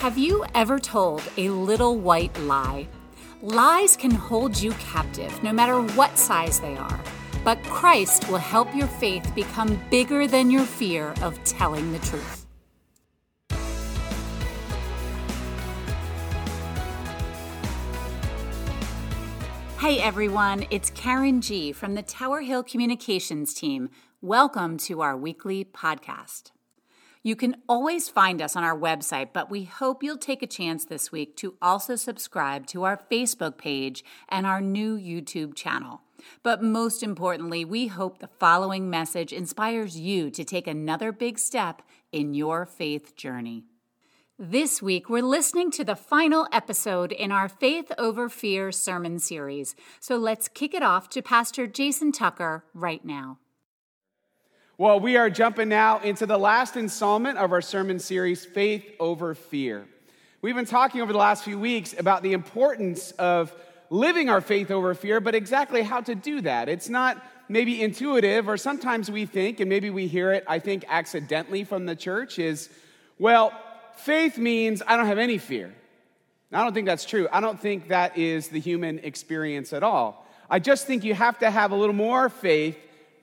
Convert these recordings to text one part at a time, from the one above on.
Have you ever told a little white lie? Lies can hold you captive no matter what size they are, but Christ will help your faith become bigger than your fear of telling the truth. Hey everyone, it's Karen G from the Tower Hill Communications team. Welcome to our weekly podcast. You can always find us on our website, but we hope you'll take a chance this week to also subscribe to our Facebook page and our new YouTube channel. But most importantly, we hope the following message inspires you to take another big step in your faith journey. This week, we're listening to the final episode in our Faith Over Fear sermon series. So let's kick it off to Pastor Jason Tucker right now. Well, we are jumping now into the last installment of our sermon series, Faith Over Fear. We've been talking over the last few weeks about the importance of living our faith over fear, but exactly how to do that. It's not maybe intuitive, or sometimes we think, and maybe we hear it, I think, accidentally from the church, is, well, faith means I don't have any fear. I don't think that's true. I don't think that is the human experience at all. I just think you have to have a little more faith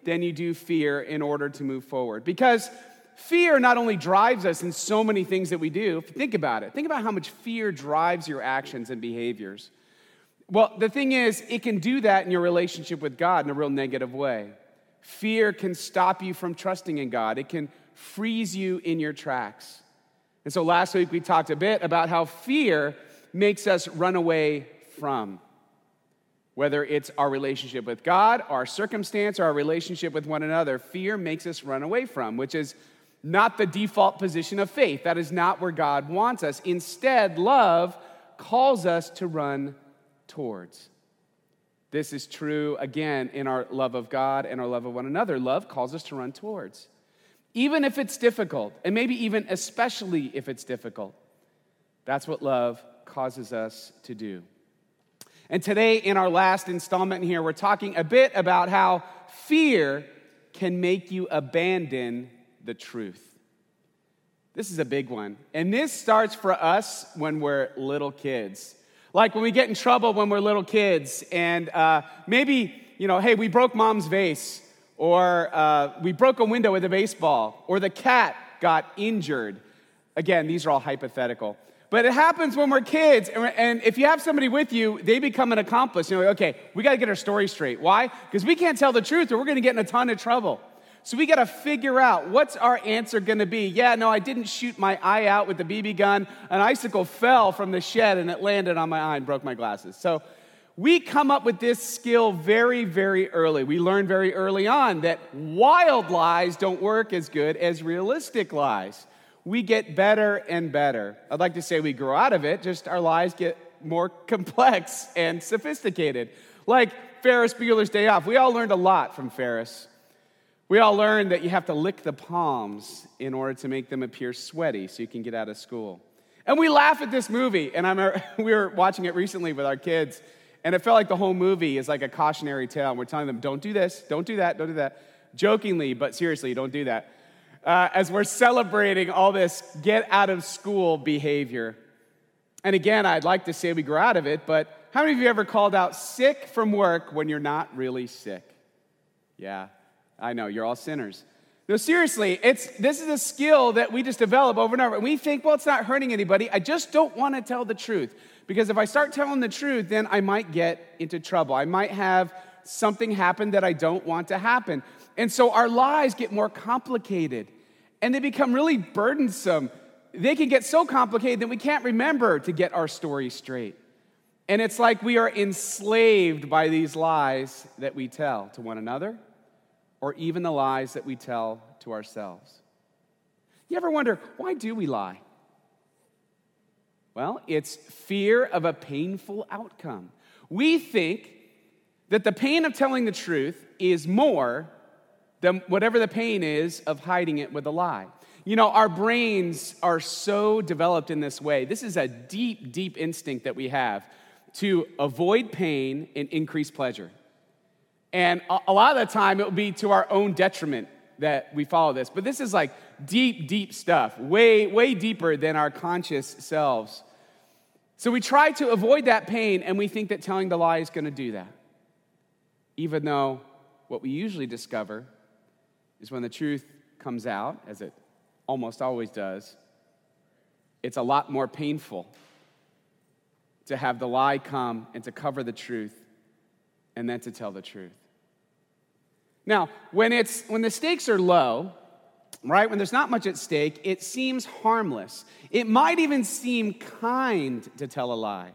than you do fear in order to move forward. Because fear not only drives us in so many things that we do, think about it. Think about how much fear drives your actions and behaviors. Well, the thing is, it can do that in your relationship with God in a real negative way. Fear can stop you from trusting in God, it can freeze you in your tracks. And so last week we talked a bit about how fear makes us run away from whether it's our relationship with God, our circumstance, or our relationship with one another, fear makes us run away from, which is not the default position of faith. That is not where God wants us. Instead, love calls us to run towards. This is true again in our love of God and our love of one another. Love calls us to run towards. Even if it's difficult, and maybe even especially if it's difficult, that's what love causes us to do. And today, in our last installment here, we're talking a bit about how fear can make you abandon the truth. This is a big one. And this starts for us when we're little kids. Like when we get in trouble when we're little kids, and uh, maybe, you know, hey, we broke mom's vase, or uh, we broke a window with a baseball, or the cat got injured. Again, these are all hypothetical. But it happens when we're kids, and if you have somebody with you, they become an accomplice. You know, okay, we got to get our story straight. Why? Because we can't tell the truth, or we're going to get in a ton of trouble. So we got to figure out what's our answer going to be. Yeah, no, I didn't shoot my eye out with the BB gun. An icicle fell from the shed and it landed on my eye and broke my glasses. So we come up with this skill very, very early. We learn very early on that wild lies don't work as good as realistic lies we get better and better. I'd like to say we grow out of it, just our lives get more complex and sophisticated. Like Ferris Bueller's Day Off. We all learned a lot from Ferris. We all learned that you have to lick the palms in order to make them appear sweaty so you can get out of school. And we laugh at this movie, and I'm, we were watching it recently with our kids, and it felt like the whole movie is like a cautionary tale. And we're telling them, don't do this, don't do that, don't do that. Jokingly, but seriously, don't do that uh, as we're celebrating all this get out of school behavior. And again, I'd like to say we grow out of it, but how many of you ever called out sick from work when you're not really sick? Yeah, I know, you're all sinners. No, seriously, it's, this is a skill that we just develop over and over. And we think, well, it's not hurting anybody. I just don't want to tell the truth. Because if I start telling the truth, then I might get into trouble. I might have something happen that I don't want to happen. And so our lives get more complicated and they become really burdensome. They can get so complicated that we can't remember to get our story straight. And it's like we are enslaved by these lies that we tell to one another, or even the lies that we tell to ourselves. You ever wonder, why do we lie? Well, it's fear of a painful outcome. We think that the pain of telling the truth is more than whatever the pain is of hiding it with a lie. You know, our brains are so developed in this way. This is a deep, deep instinct that we have to avoid pain and increase pleasure. And a lot of the time, it will be to our own detriment. that we follow this, but this is like deep, deep stuff, way, way deeper than our conscious selves. So we try to avoid that pain, and we think that telling the lie is going to do that. Even though what we usually discover is when the truth comes out, as it almost always does, it's a lot more painful to have the lie come and to cover the truth and then to tell the truth. Now, when, it's, when the stakes are low, right, when there's not much at stake, it seems harmless. It might even seem kind to tell a lie.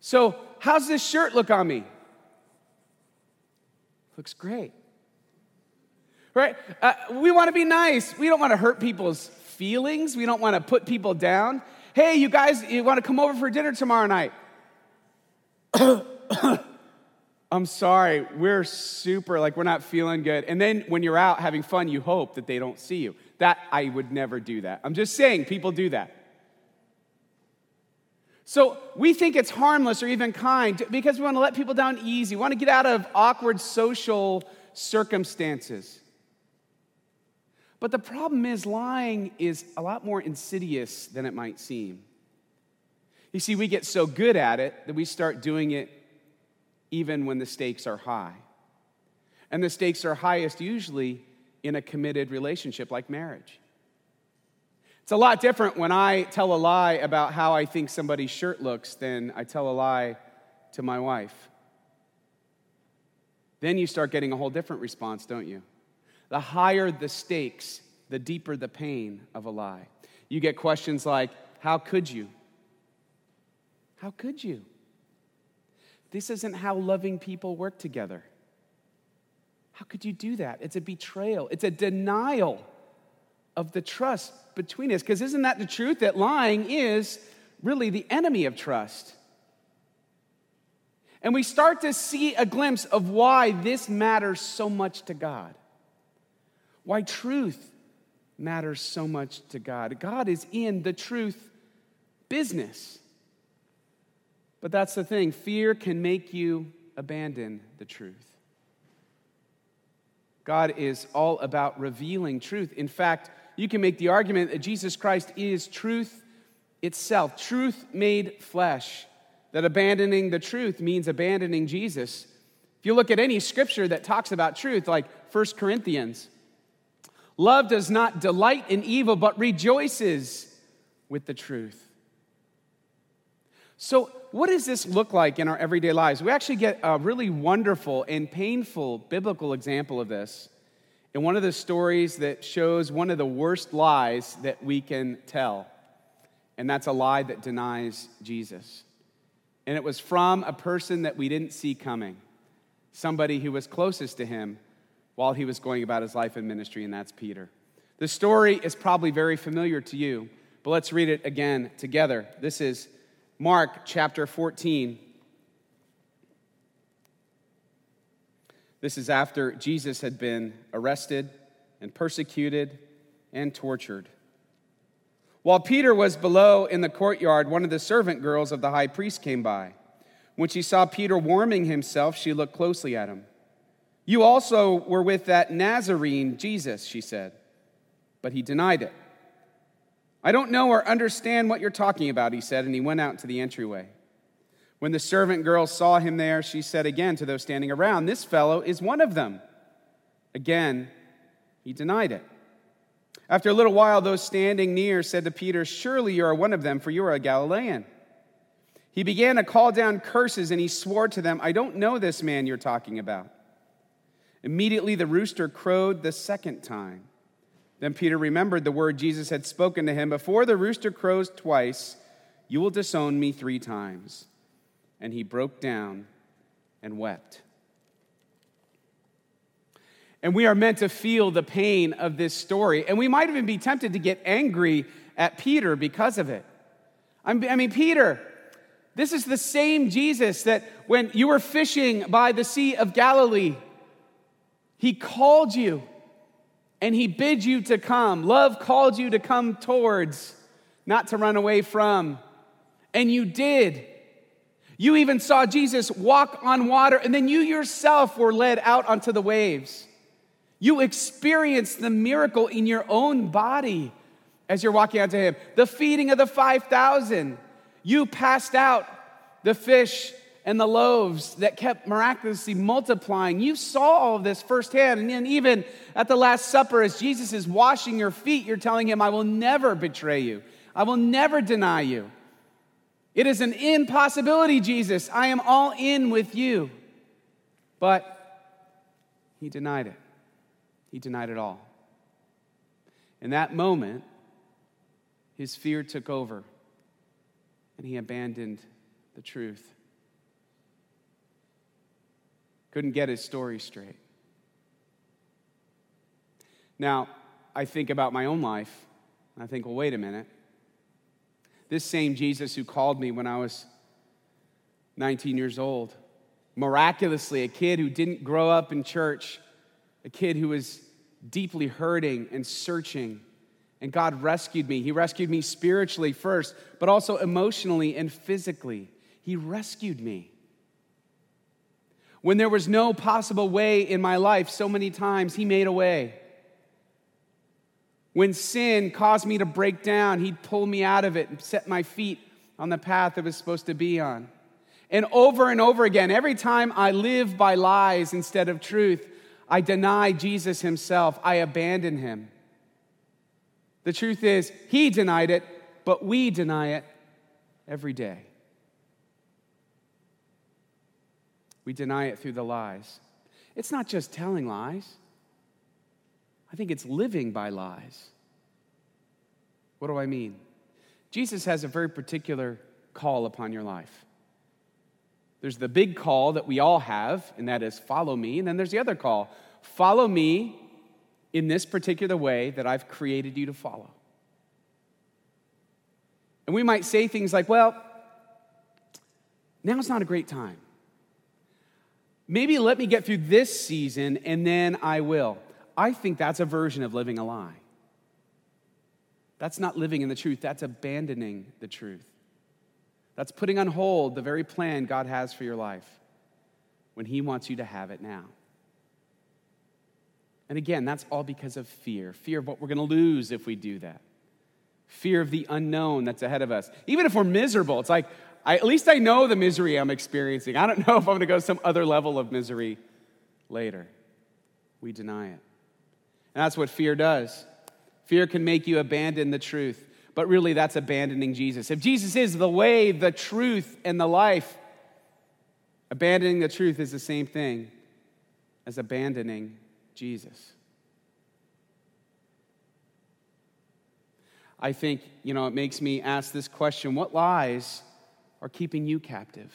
So, how's this shirt look on me? Looks great. Right? Uh, we want to be nice. We don't want to hurt people's feelings. We don't want to put people down. Hey, you guys, you want to come over for dinner tomorrow night? I'm sorry, we're super, like, we're not feeling good. And then when you're out having fun, you hope that they don't see you. That, I would never do that. I'm just saying, people do that. So we think it's harmless or even kind because we want to let people down easy. We want to get out of awkward social circumstances. But the problem is, lying is a lot more insidious than it might seem. You see, we get so good at it that we start doing it even when the stakes are high. And the stakes are highest usually in a committed relationship like marriage. It's a lot different when I tell a lie about how I think somebody's shirt looks than I tell a lie to my wife. Then you start getting a whole different response, don't you? The higher the stakes, the deeper the pain of a lie. You get questions like, How could you? How could you? This isn't how loving people work together. How could you do that? It's a betrayal, it's a denial of the trust between us. Because isn't that the truth? That lying is really the enemy of trust. And we start to see a glimpse of why this matters so much to God, why truth matters so much to God. God is in the truth business. But that's the thing fear can make you abandon the truth. God is all about revealing truth. In fact, you can make the argument that Jesus Christ is truth itself, truth made flesh. That abandoning the truth means abandoning Jesus. If you look at any scripture that talks about truth, like 1 Corinthians, love does not delight in evil, but rejoices with the truth. So, what does this look like in our everyday lives? We actually get a really wonderful and painful biblical example of this in one of the stories that shows one of the worst lies that we can tell. And that's a lie that denies Jesus. And it was from a person that we didn't see coming, somebody who was closest to him while he was going about his life and ministry, and that's Peter. The story is probably very familiar to you, but let's read it again together. This is Mark chapter 14. This is after Jesus had been arrested and persecuted and tortured. While Peter was below in the courtyard, one of the servant girls of the high priest came by. When she saw Peter warming himself, she looked closely at him. You also were with that Nazarene, Jesus, she said. But he denied it. I don't know or understand what you're talking about, he said, and he went out to the entryway. When the servant girl saw him there, she said again to those standing around, This fellow is one of them. Again, he denied it. After a little while, those standing near said to Peter, Surely you are one of them, for you are a Galilean. He began to call down curses, and he swore to them, I don't know this man you're talking about. Immediately the rooster crowed the second time. Then Peter remembered the word Jesus had spoken to him Before the rooster crows twice, you will disown me three times. And he broke down and wept. And we are meant to feel the pain of this story. And we might even be tempted to get angry at Peter because of it. I mean, Peter, this is the same Jesus that when you were fishing by the Sea of Galilee, he called you and he bids you to come. Love called you to come towards, not to run away from. And you did. You even saw Jesus walk on water, and then you yourself were led out onto the waves. You experienced the miracle in your own body as you're walking out to Him. The feeding of the 5,000. You passed out the fish and the loaves that kept miraculously multiplying. You saw all of this firsthand. And then, even at the Last Supper, as Jesus is washing your feet, you're telling him, I will never betray you, I will never deny you. It is an impossibility, Jesus. I am all in with you. But he denied it. He denied it all. In that moment, his fear took over and he abandoned the truth. Couldn't get his story straight. Now, I think about my own life, and I think, well, wait a minute. This same Jesus who called me when I was 19 years old, miraculously, a kid who didn't grow up in church, a kid who was deeply hurting and searching, and God rescued me. He rescued me spiritually first, but also emotionally and physically. He rescued me. When there was no possible way in my life, so many times He made a way. When sin caused me to break down, He'd pull me out of it and set my feet on the path I was supposed to be on. And over and over again, every time I live by lies instead of truth, I deny Jesus Himself, I abandon Him. The truth is, He denied it, but we deny it every day. We deny it through the lies. It's not just telling lies, I think it's living by lies. What do I mean? Jesus has a very particular call upon your life. There's the big call that we all have, and that is follow me. And then there's the other call follow me in this particular way that I've created you to follow. And we might say things like, well, now's not a great time. Maybe let me get through this season and then I will. I think that's a version of living a lie. That's not living in the truth, that's abandoning the truth. That's putting on hold the very plan God has for your life when He wants you to have it now. And again, that's all because of fear fear of what we're going to lose if we do that, fear of the unknown that's ahead of us. Even if we're miserable, it's like, I, at least I know the misery I'm experiencing. I don't know if I'm going to go some other level of misery later. We deny it. And that's what fear does. Fear can make you abandon the truth, but really that's abandoning Jesus. If Jesus is the way, the truth, and the life, abandoning the truth is the same thing as abandoning Jesus. I think, you know, it makes me ask this question what lies are keeping you captive?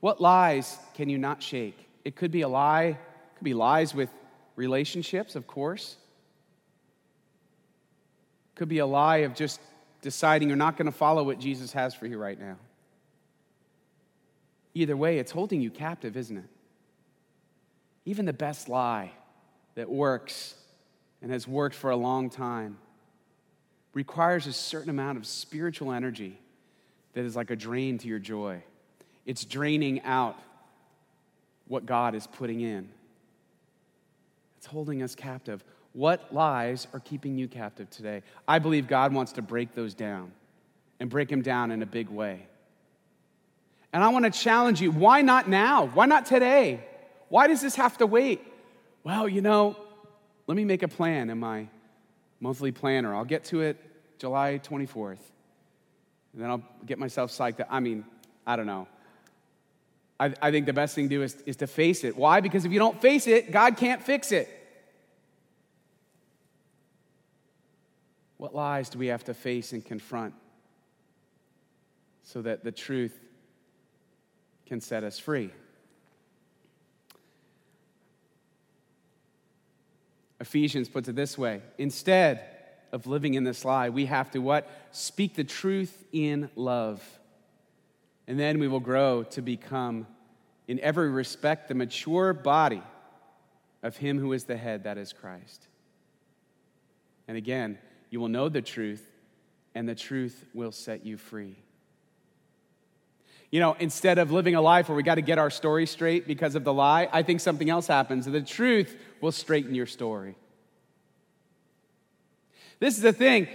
What lies can you not shake? It could be a lie, it could be lies with relationships, of course. It could be a lie of just deciding you're not going to follow what Jesus has for you right now. Either way, it's holding you captive, isn't it? Even the best lie that works and has worked for a long time requires a certain amount of spiritual energy that is like a drain to your joy. It's draining out what God is putting in. It's holding us captive. What lies are keeping you captive today? I believe God wants to break those down and break them down in a big way. And I want to challenge you why not now? Why not today? Why does this have to wait? Well, you know, let me make a plan in my monthly planner. I'll get to it July 24th. And then I'll get myself psyched I mean, I don't know. I, I think the best thing to do is, is to face it. Why? Because if you don't face it, God can't fix it. What lies do we have to face and confront so that the truth can set us free? Ephesians puts it this way instead of living in this lie, we have to what? Speak the truth in love. And then we will grow to become, in every respect, the mature body of Him who is the head, that is Christ. And again, you will know the truth, and the truth will set you free. You know, instead of living a life where we got to get our story straight because of the lie, I think something else happens. The truth will straighten your story. This is the thing.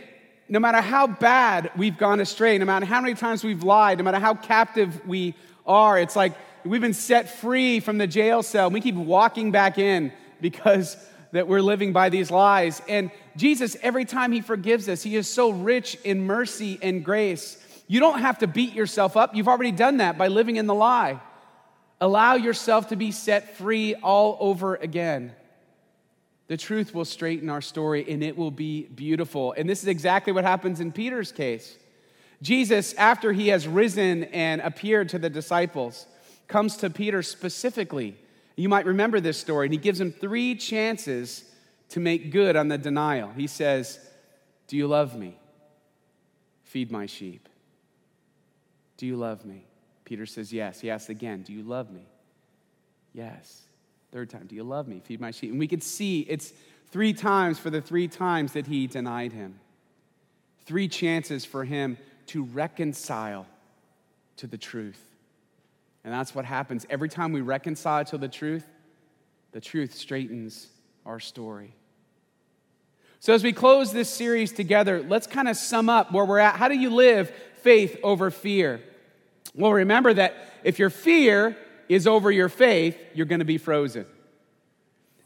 No matter how bad we've gone astray, no matter how many times we've lied, no matter how captive we are, it's like we've been set free from the jail cell. We keep walking back in because that we're living by these lies. And Jesus, every time he forgives us, he is so rich in mercy and grace. You don't have to beat yourself up. You've already done that by living in the lie. Allow yourself to be set free all over again. The truth will straighten our story and it will be beautiful. And this is exactly what happens in Peter's case. Jesus, after he has risen and appeared to the disciples, comes to Peter specifically. You might remember this story, and he gives him three chances to make good on the denial. He says, Do you love me? Feed my sheep. Do you love me? Peter says, Yes. He asks again, Do you love me? Yes. Third time, do you love me? Feed my sheep. And we could see it's three times for the three times that he denied him. Three chances for him to reconcile to the truth. And that's what happens. Every time we reconcile to the truth, the truth straightens our story. So, as we close this series together, let's kind of sum up where we're at. How do you live faith over fear? Well, remember that if your fear is over your faith, you're going to be frozen.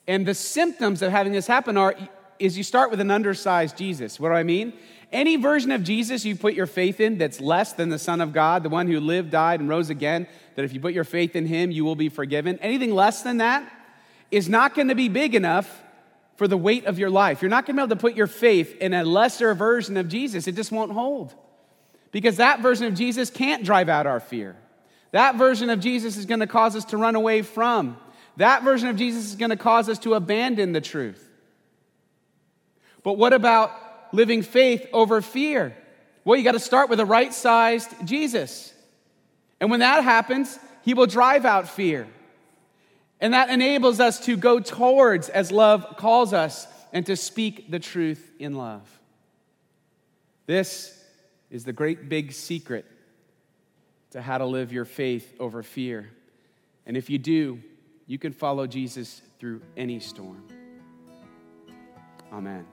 And the symptoms of having this happen are is you start with an undersized Jesus. What do I mean? Any version of Jesus you put your faith in that's less than the Son of God, the one who lived, died, and rose again, that if you put your faith in him, you will be forgiven. Anything less than that is not going to be big enough for the weight of your life. You're not going to be able to put your faith in a lesser version of Jesus. It just won't hold. Because that version of Jesus can't drive out our fear. That version of Jesus is going to cause us to run away from. That version of Jesus is going to cause us to abandon the truth. But what about living faith over fear? Well, you got to start with a right sized Jesus. And when that happens, he will drive out fear. And that enables us to go towards as love calls us and to speak the truth in love. This is the great big secret to how to live your faith over fear. And if you do, you can follow Jesus through any storm. Amen.